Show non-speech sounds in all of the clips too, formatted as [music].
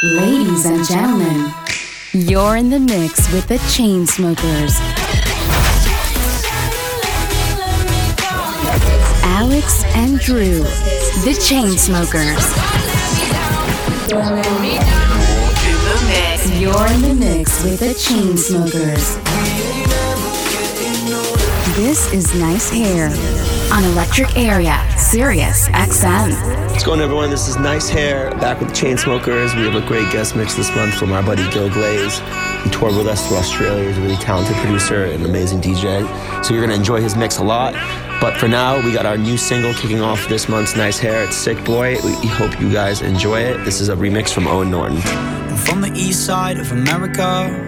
Ladies and gentlemen, you're in the mix with the Chainsmokers. Alex and Drew, the Chainsmokers. You're in the mix with the Chainsmokers. This is Nice Hair on Electric Area, Sirius XM. What's going on, everyone? This is Nice Hair, back with the Chainsmokers. We have a great guest mix this month from our buddy Gil Glaze. He toured with us to Australia. He's a really talented producer and amazing DJ. So you're going to enjoy his mix a lot. But for now, we got our new single kicking off this month's Nice Hair. It's Sick Boy. We hope you guys enjoy it. This is a remix from Owen Norton. From the east side of America,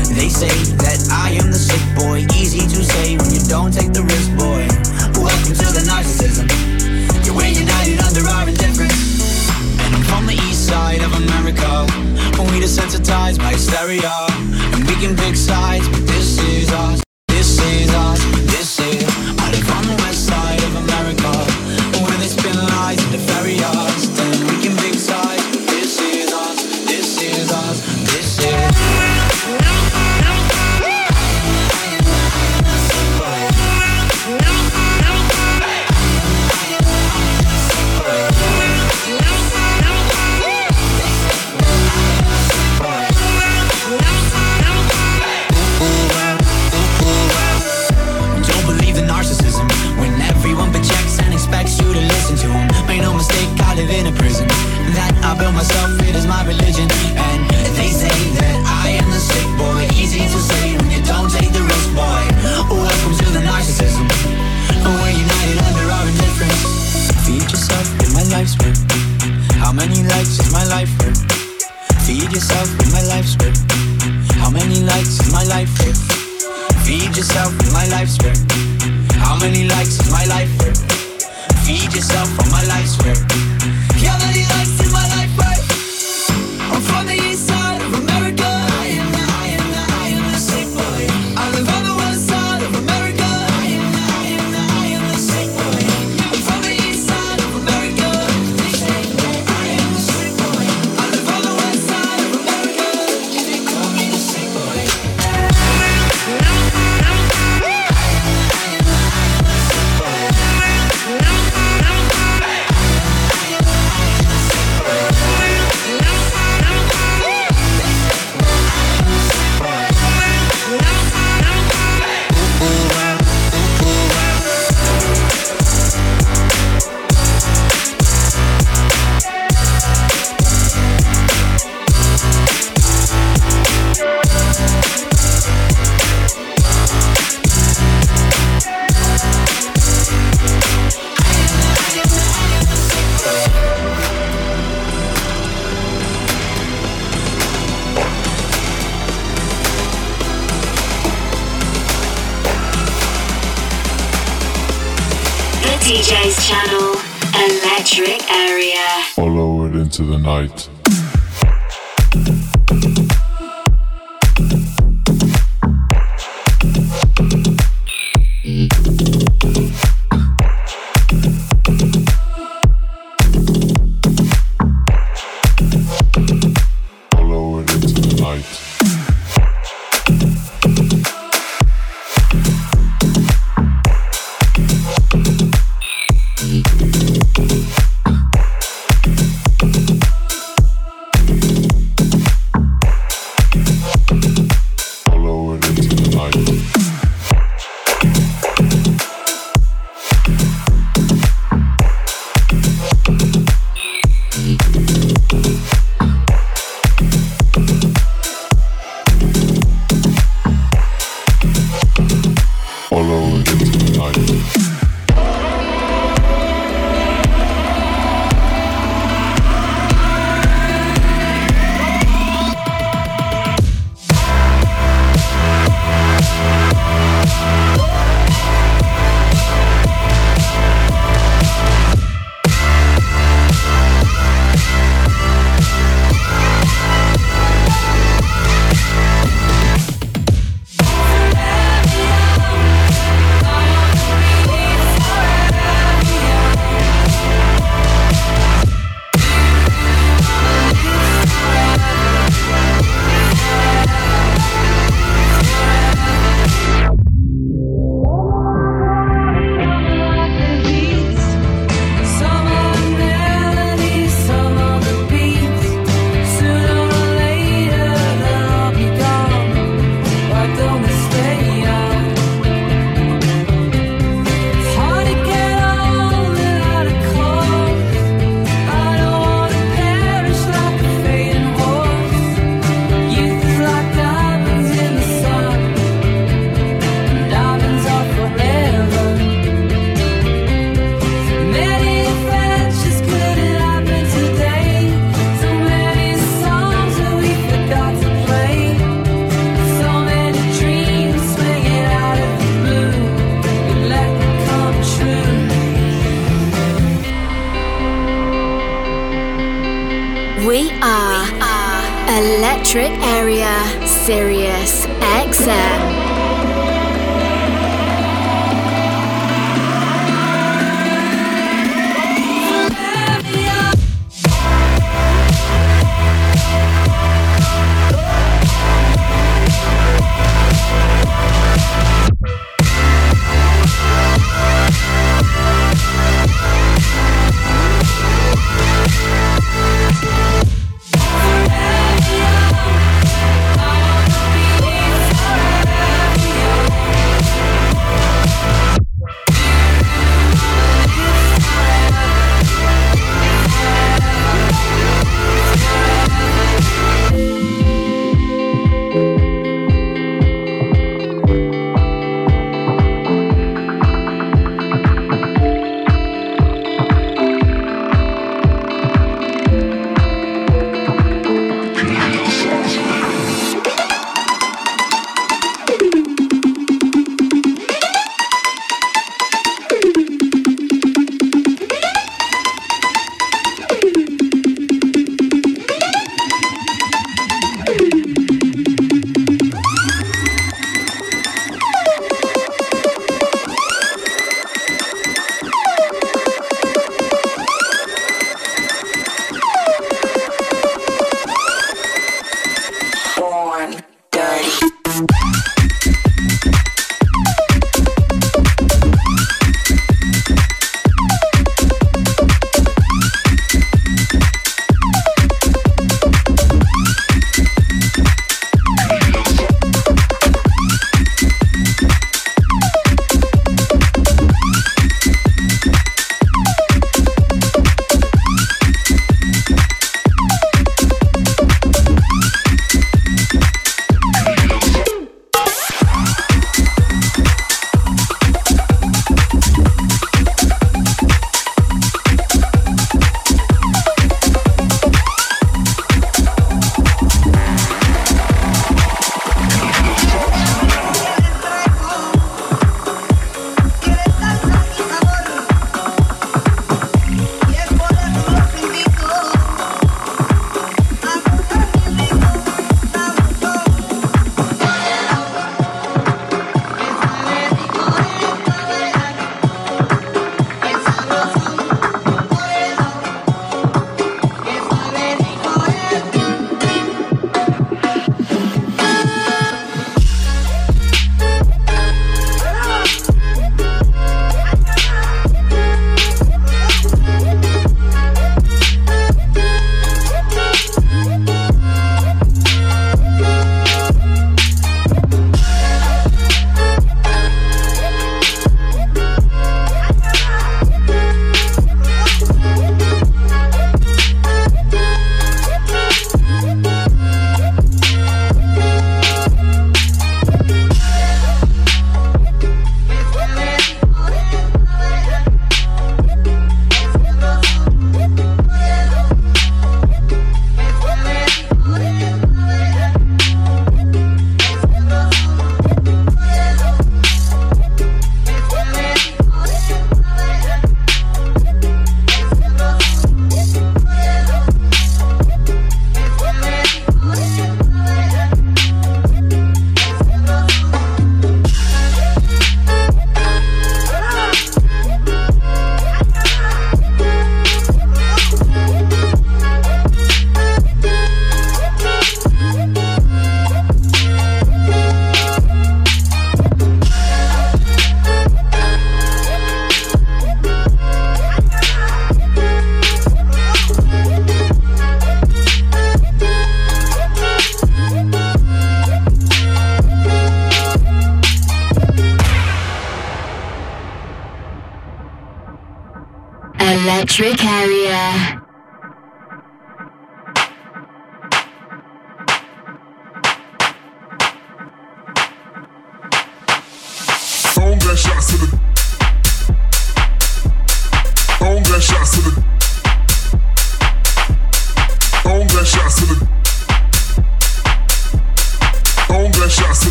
they say that I am the sick boy. Easy to say when you don't take the risk, boy. Welcome to the narcissism. Yeah, we're united under our indifference. And I'm from the east side of America. When we desensitize by hysteria. And we can pick sides, but this is us. DJ's channel, Electric Area. Follow it into the night.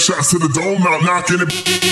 Shots to the dome, knock knocking it.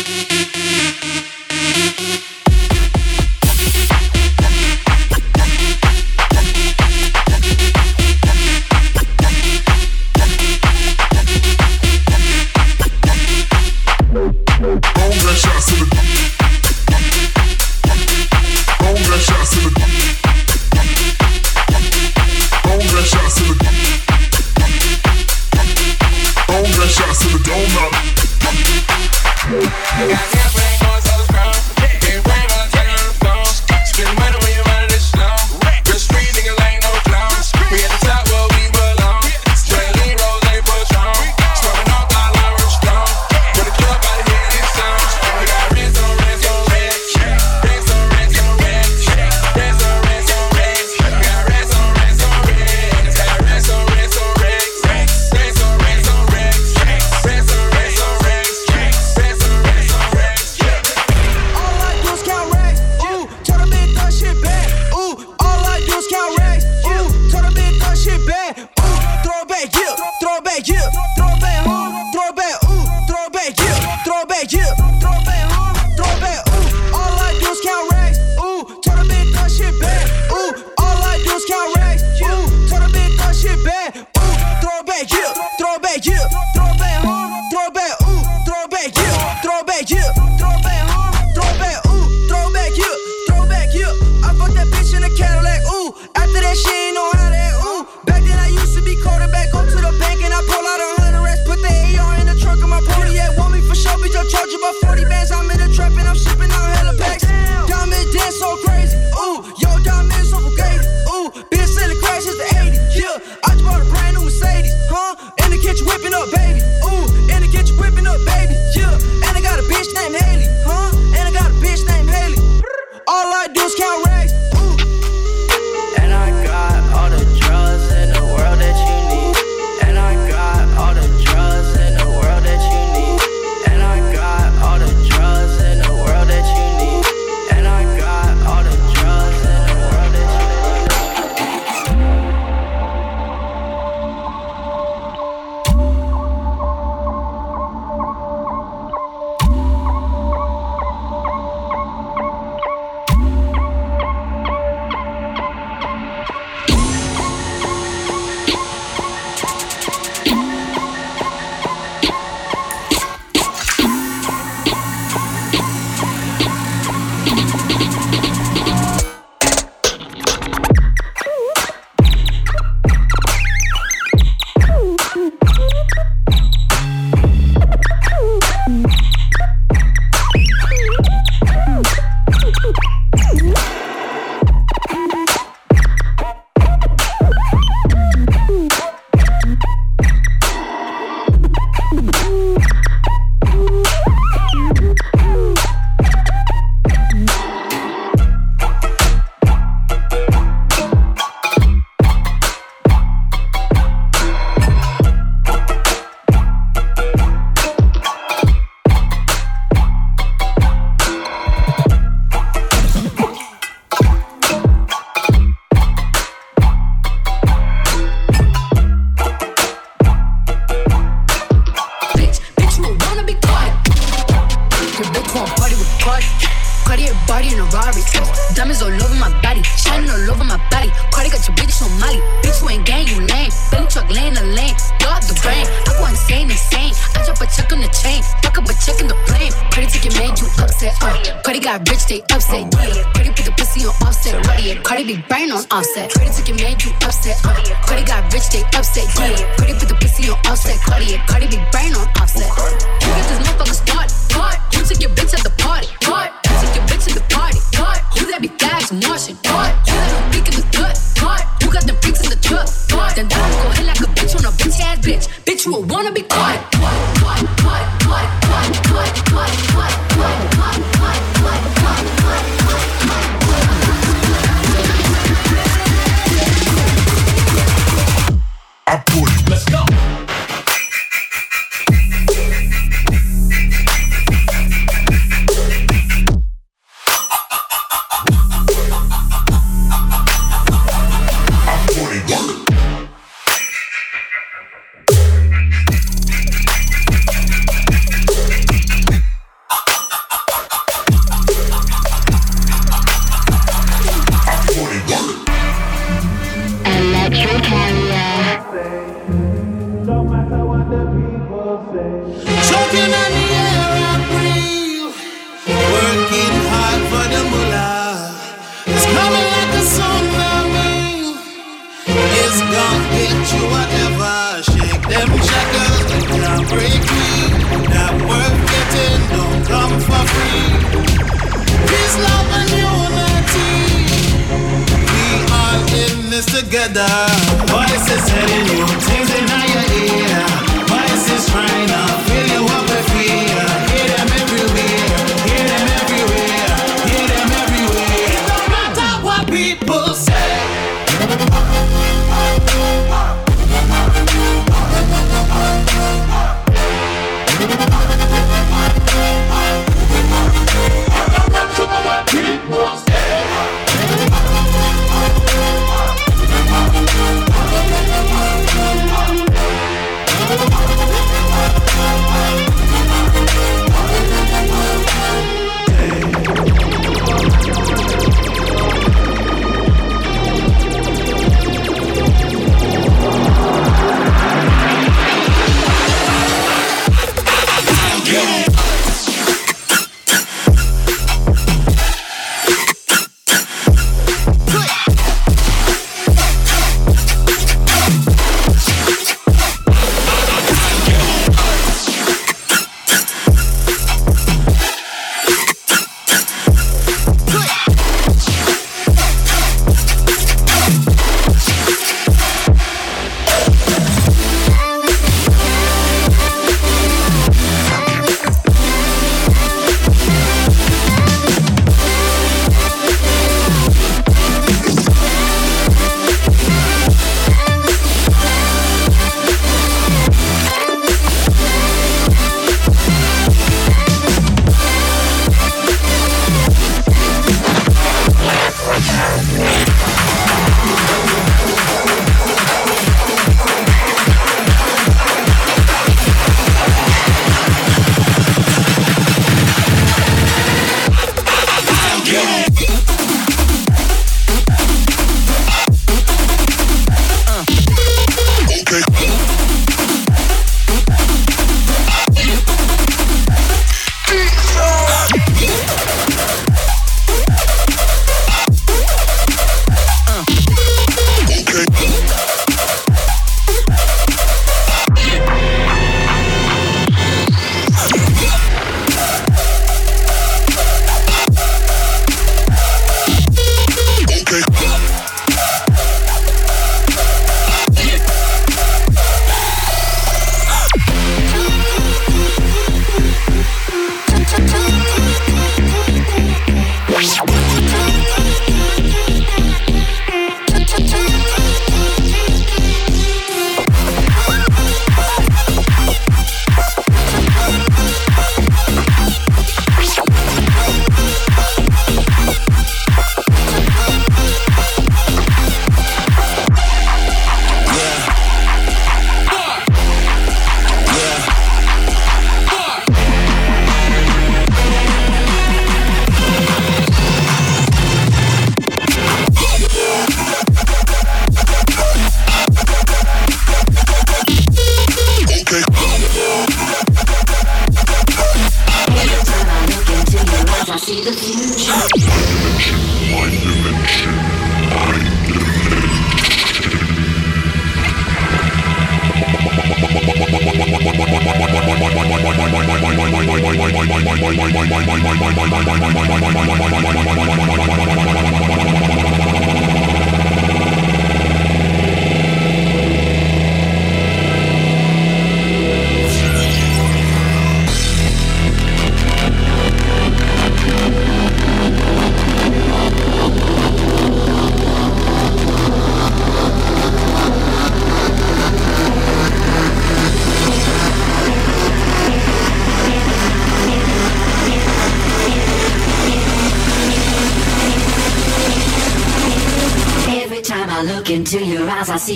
Olha esse sério.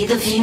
The future.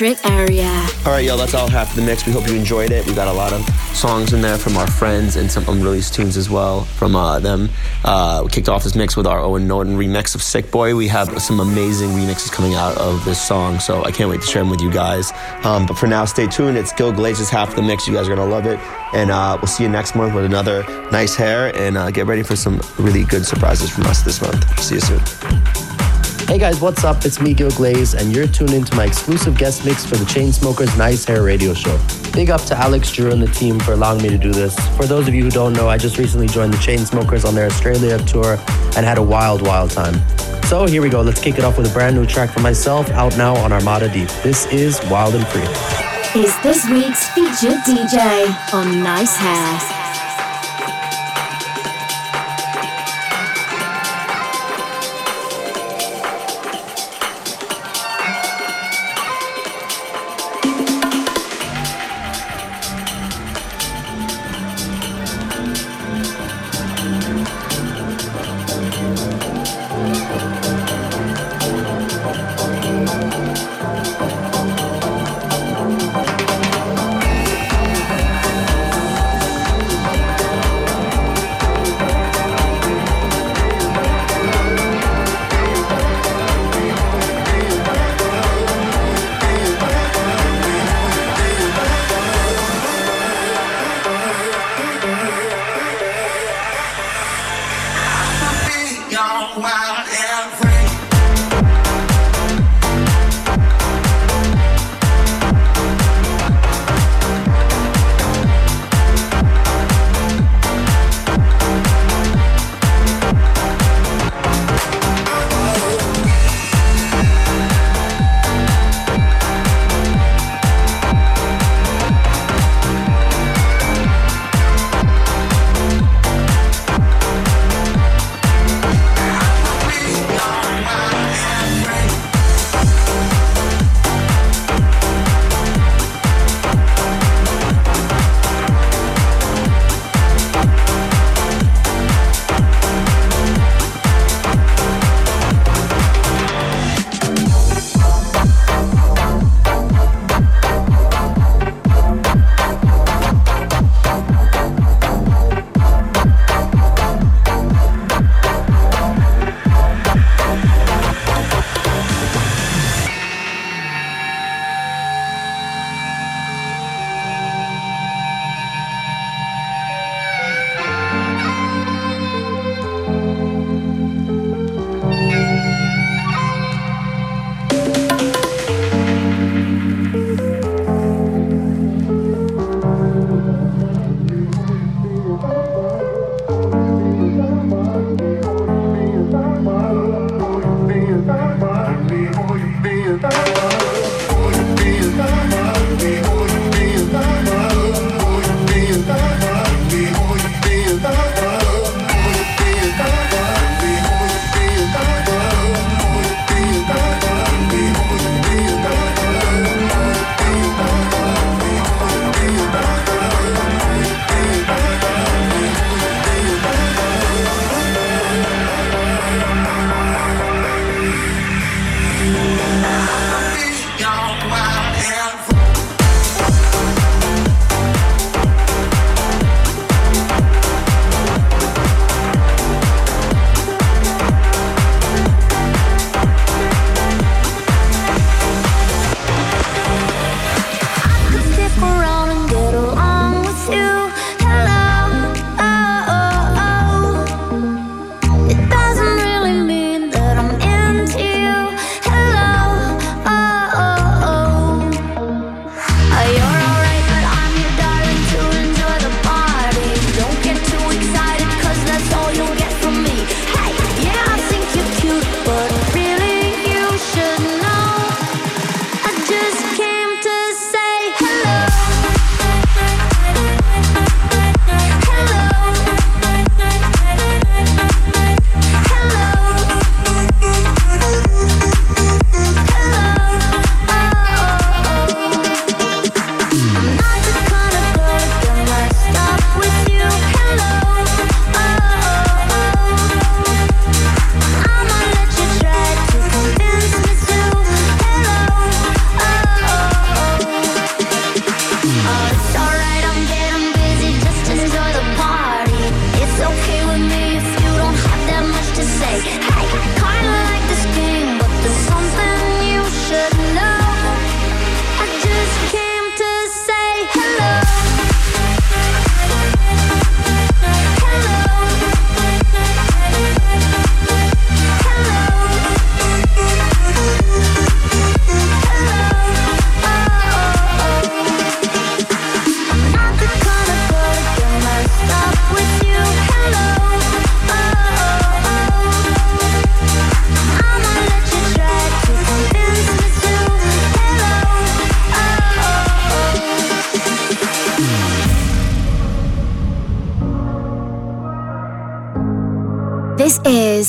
Electric area. All right, y'all, that's all half of the mix. We hope you enjoyed it. We got a lot of songs in there from our friends and some unreleased tunes as well from uh, them. Uh, we kicked off this mix with our Owen Norton remix of Sick Boy. We have some amazing remixes coming out of this song, so I can't wait to share them with you guys. Um, but for now, stay tuned. It's Gil Glaze's half of the mix. You guys are going to love it. And uh, we'll see you next month with another nice hair. And uh, get ready for some really good surprises from us this month. See you soon. Hey guys, what's up? It's me, Gil Glaze, and you're tuned into my exclusive guest mix for the Chainsmokers Nice Hair radio show. Big up to Alex, Drew, and the team for allowing me to do this. For those of you who don't know, I just recently joined the Chainsmokers on their Australia tour and had a wild, wild time. So here we go. Let's kick it off with a brand new track for myself, out now on Armada Deep. This is Wild and Free. Is this week's featured DJ on Nice Hair.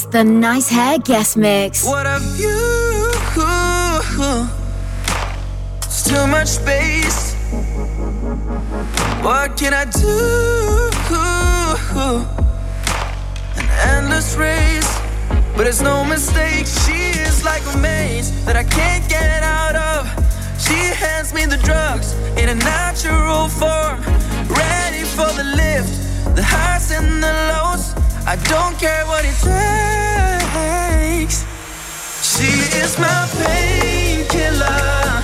The Nice Hair Guest Mix. What a view! It's too much space. What can I do? An endless race, but it's no mistake. She is like a maze that I can't get out of. She hands me the drugs in a natural form, ready for the lift, the highs and the lows. I don't care what it takes. She is my painkiller,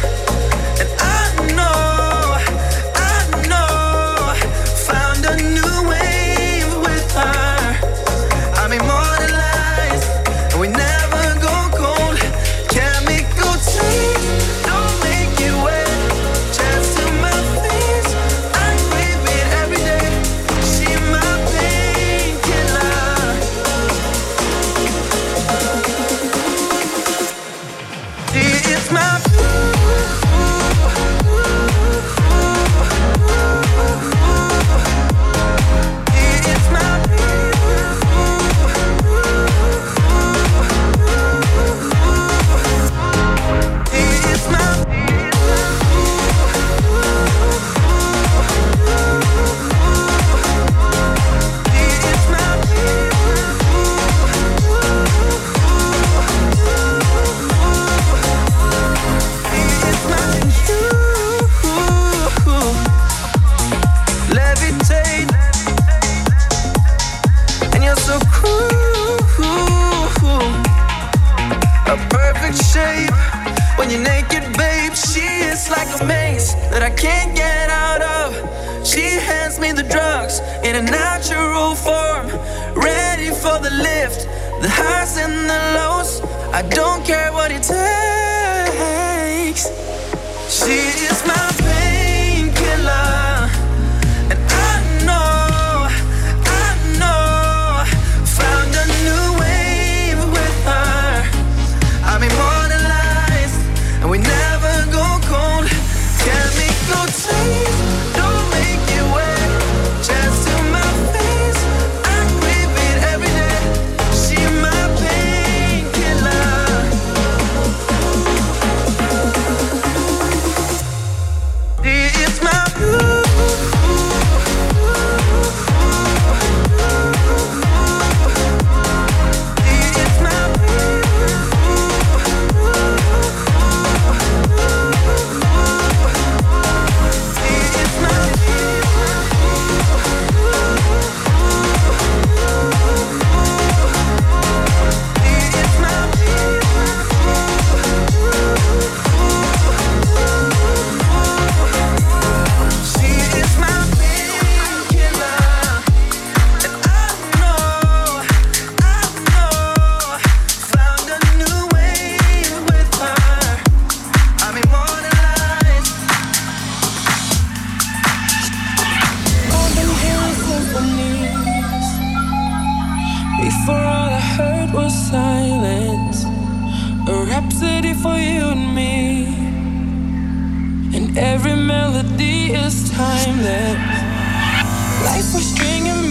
can't get out of. She hands me the drugs in a natural form, ready for the lift, the highs and the lows. I don't care what it takes. She is my heard was silence. A rhapsody for you and me. And every melody is timeless. Life was stringing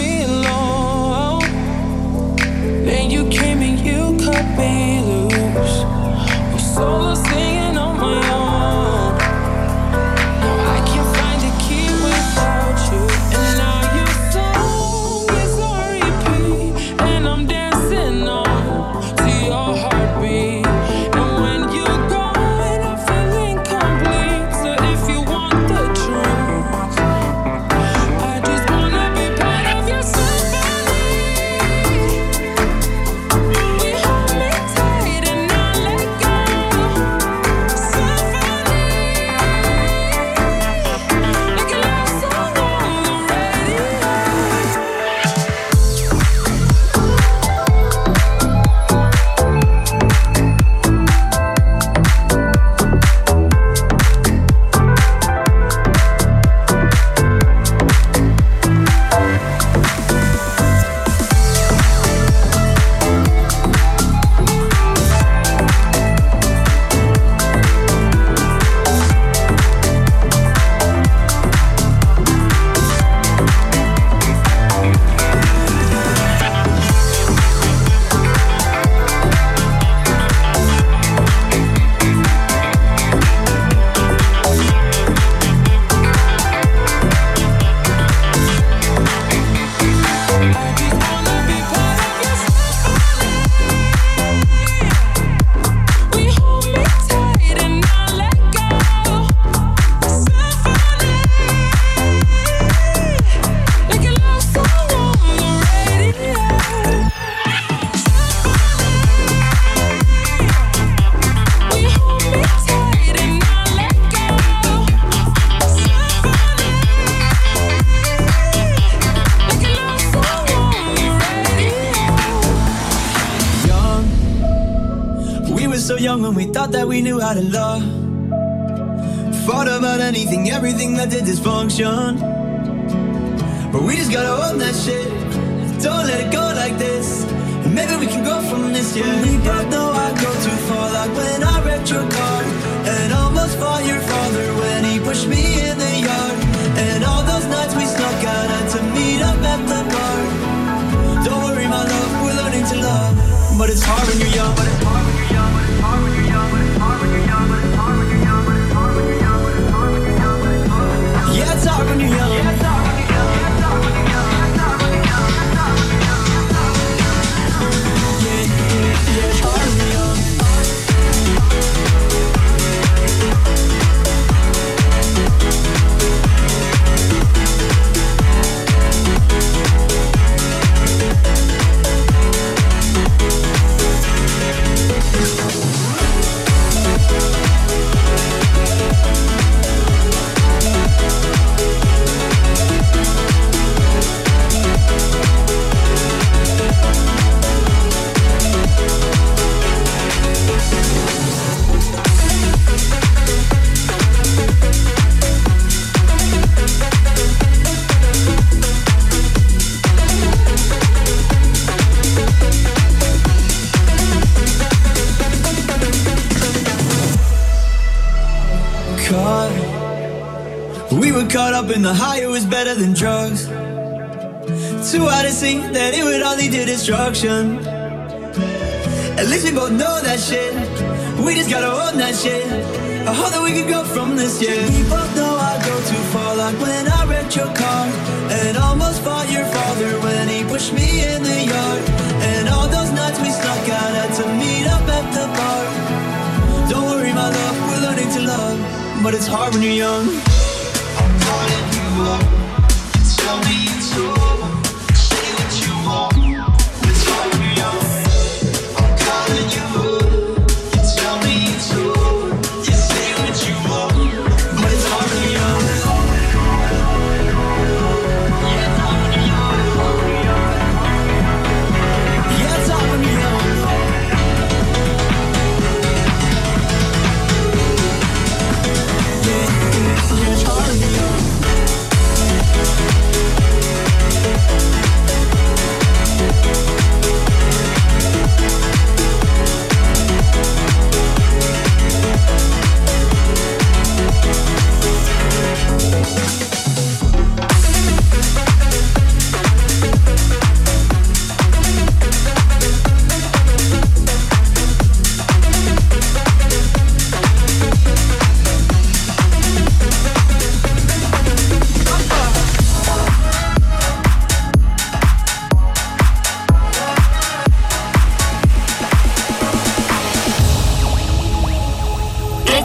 we knew how to love. Fought about anything, everything that did dysfunction. But we just gotta own that shit. Don't let it go like this. And maybe we can go from this, yeah. We both know I go too far, like when I wrecked your car. And almost fought your father when he pushed me in the yard. And all those nights we snuck out had to meet up at the bar. Don't worry, my love, we're learning to love. But it's hard when you're young. But it's hard young. Caught. Up in the high, it was better than drugs. Too hard to see that it would only do destruction. At least we both know that shit. We just gotta own that shit. I hope that we could go from this, yeah. We both know I go too far, like when I wrecked your car. And almost fought your father when he pushed me in the yard. And all those nights we snuck out, had to meet up at the bar. Don't worry, my love, we're learning to love. But it's hard when you're young. Calling you up. Tell me it's over.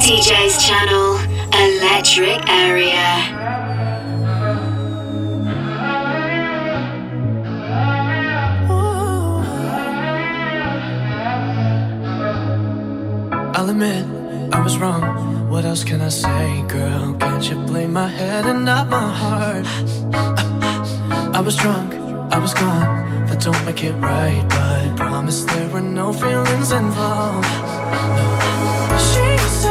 DJ's channel, Electric Area. I'll admit I was wrong. What else can I say, girl? Can't you blame my head and not my heart? [laughs] I was drunk, I was gone. That don't make it right, but promise there were no feelings involved. She said,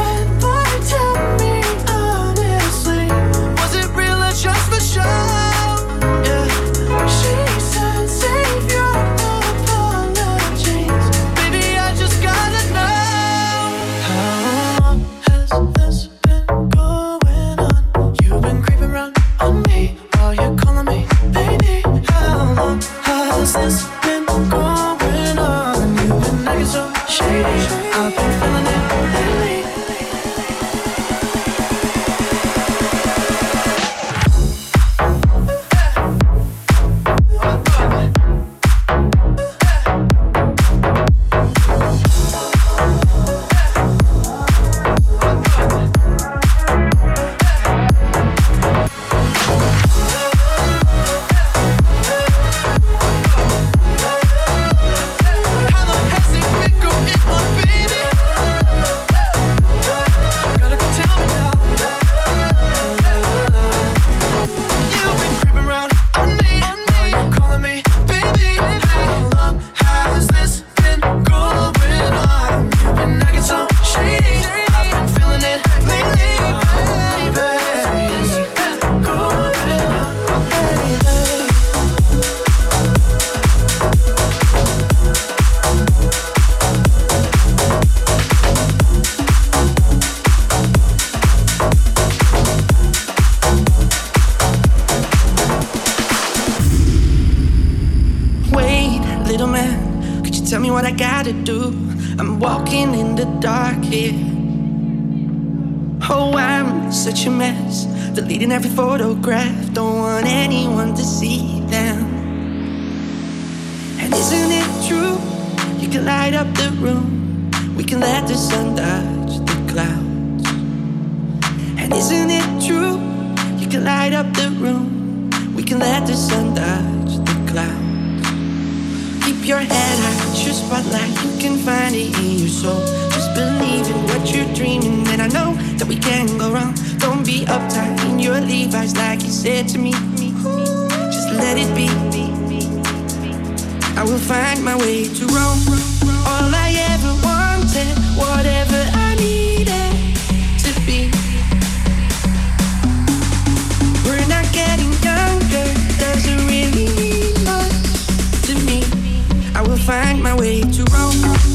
here. Oh, I'm such a mess. Deleting every photograph. Don't want anyone to see them. And isn't it true? You can light up the room. We can let the sun touch the clouds. And isn't it true? You can light up the room. We can let the sun touch the clouds. Keep your head high, your spotlight. You can find it in your soul. Believe in what you're dreaming, and I know that we can't go wrong. Don't be uptight in your Levi's, like you said to me. Just let it be. I will find my way to Rome. All I ever wanted, whatever I needed to be. We're not getting younger, doesn't really mean much to me. I will find my way to Rome.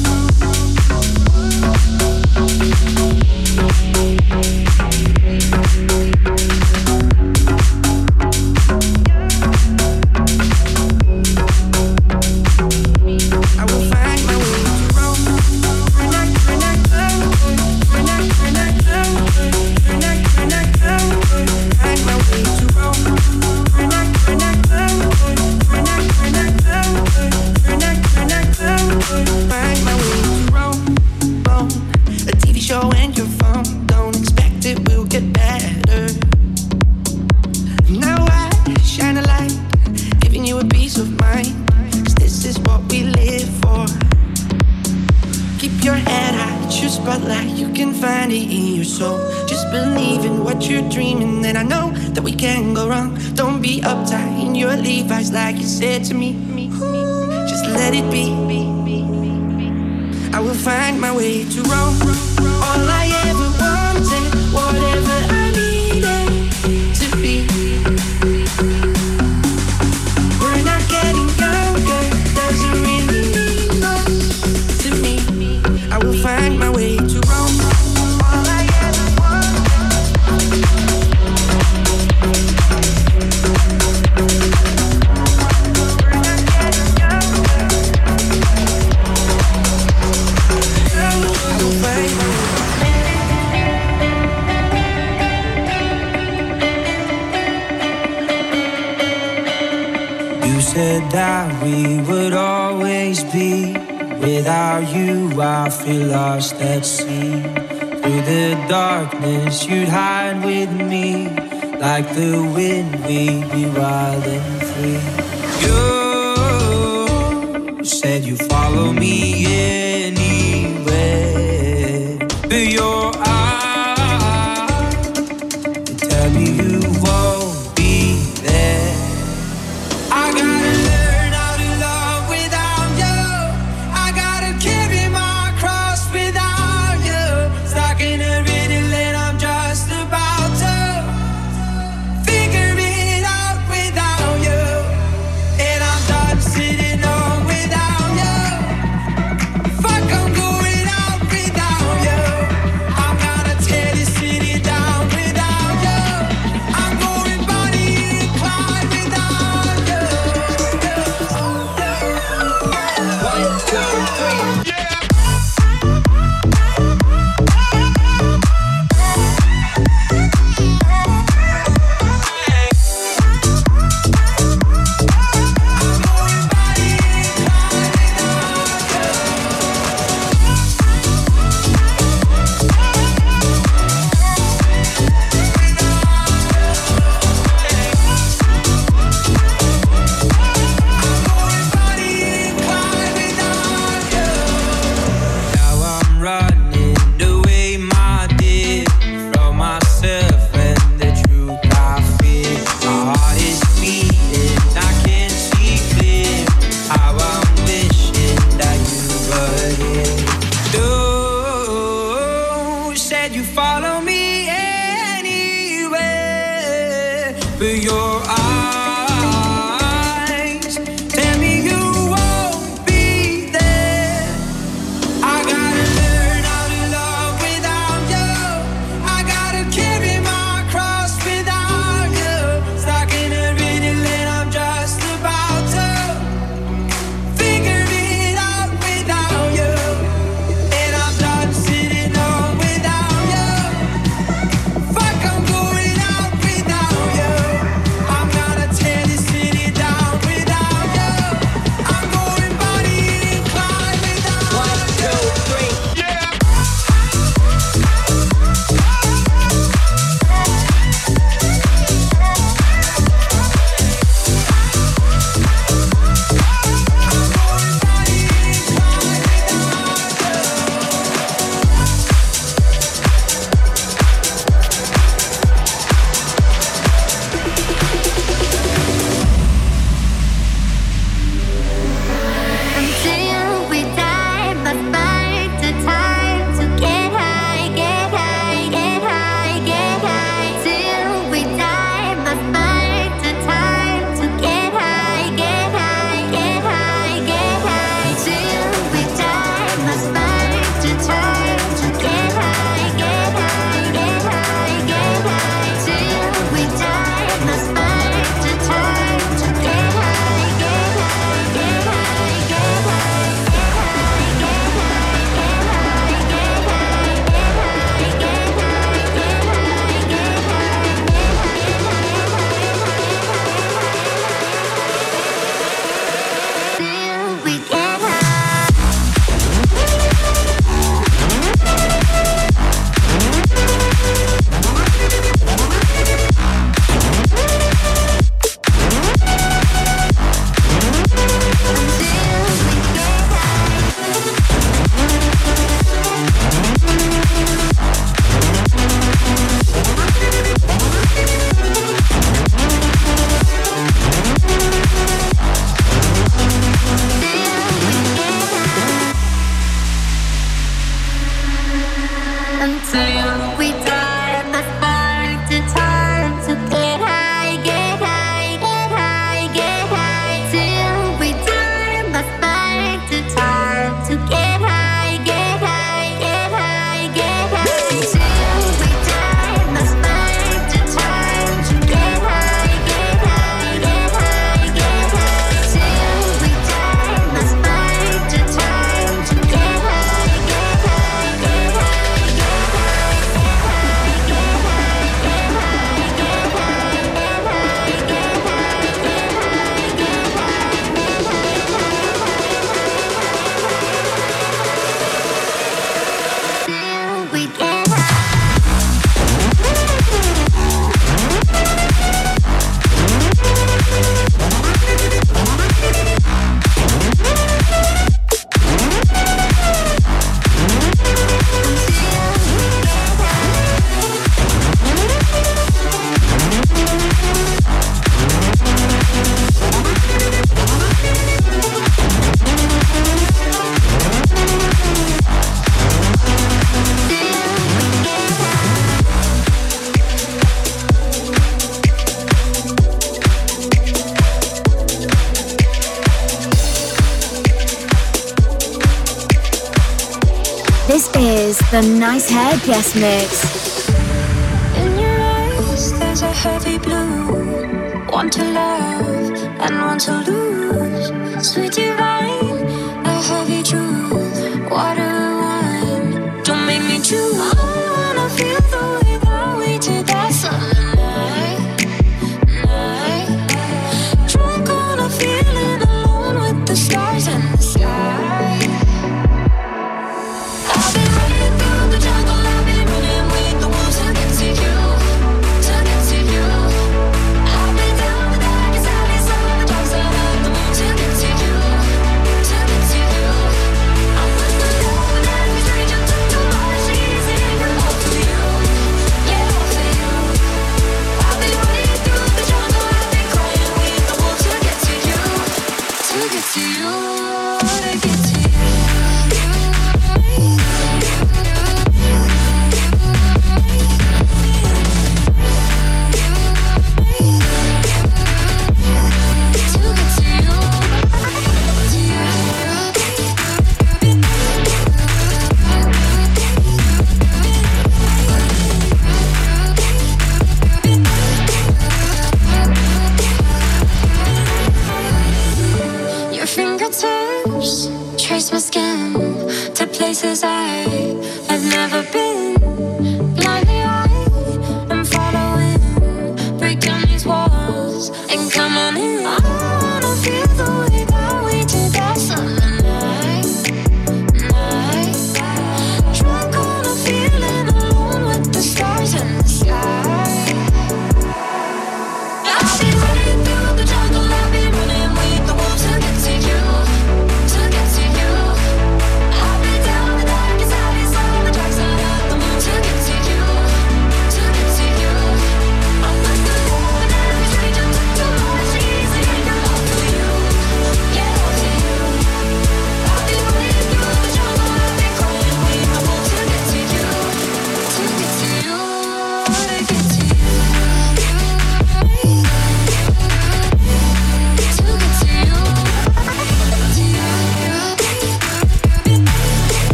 Nice Hair Guest Mix.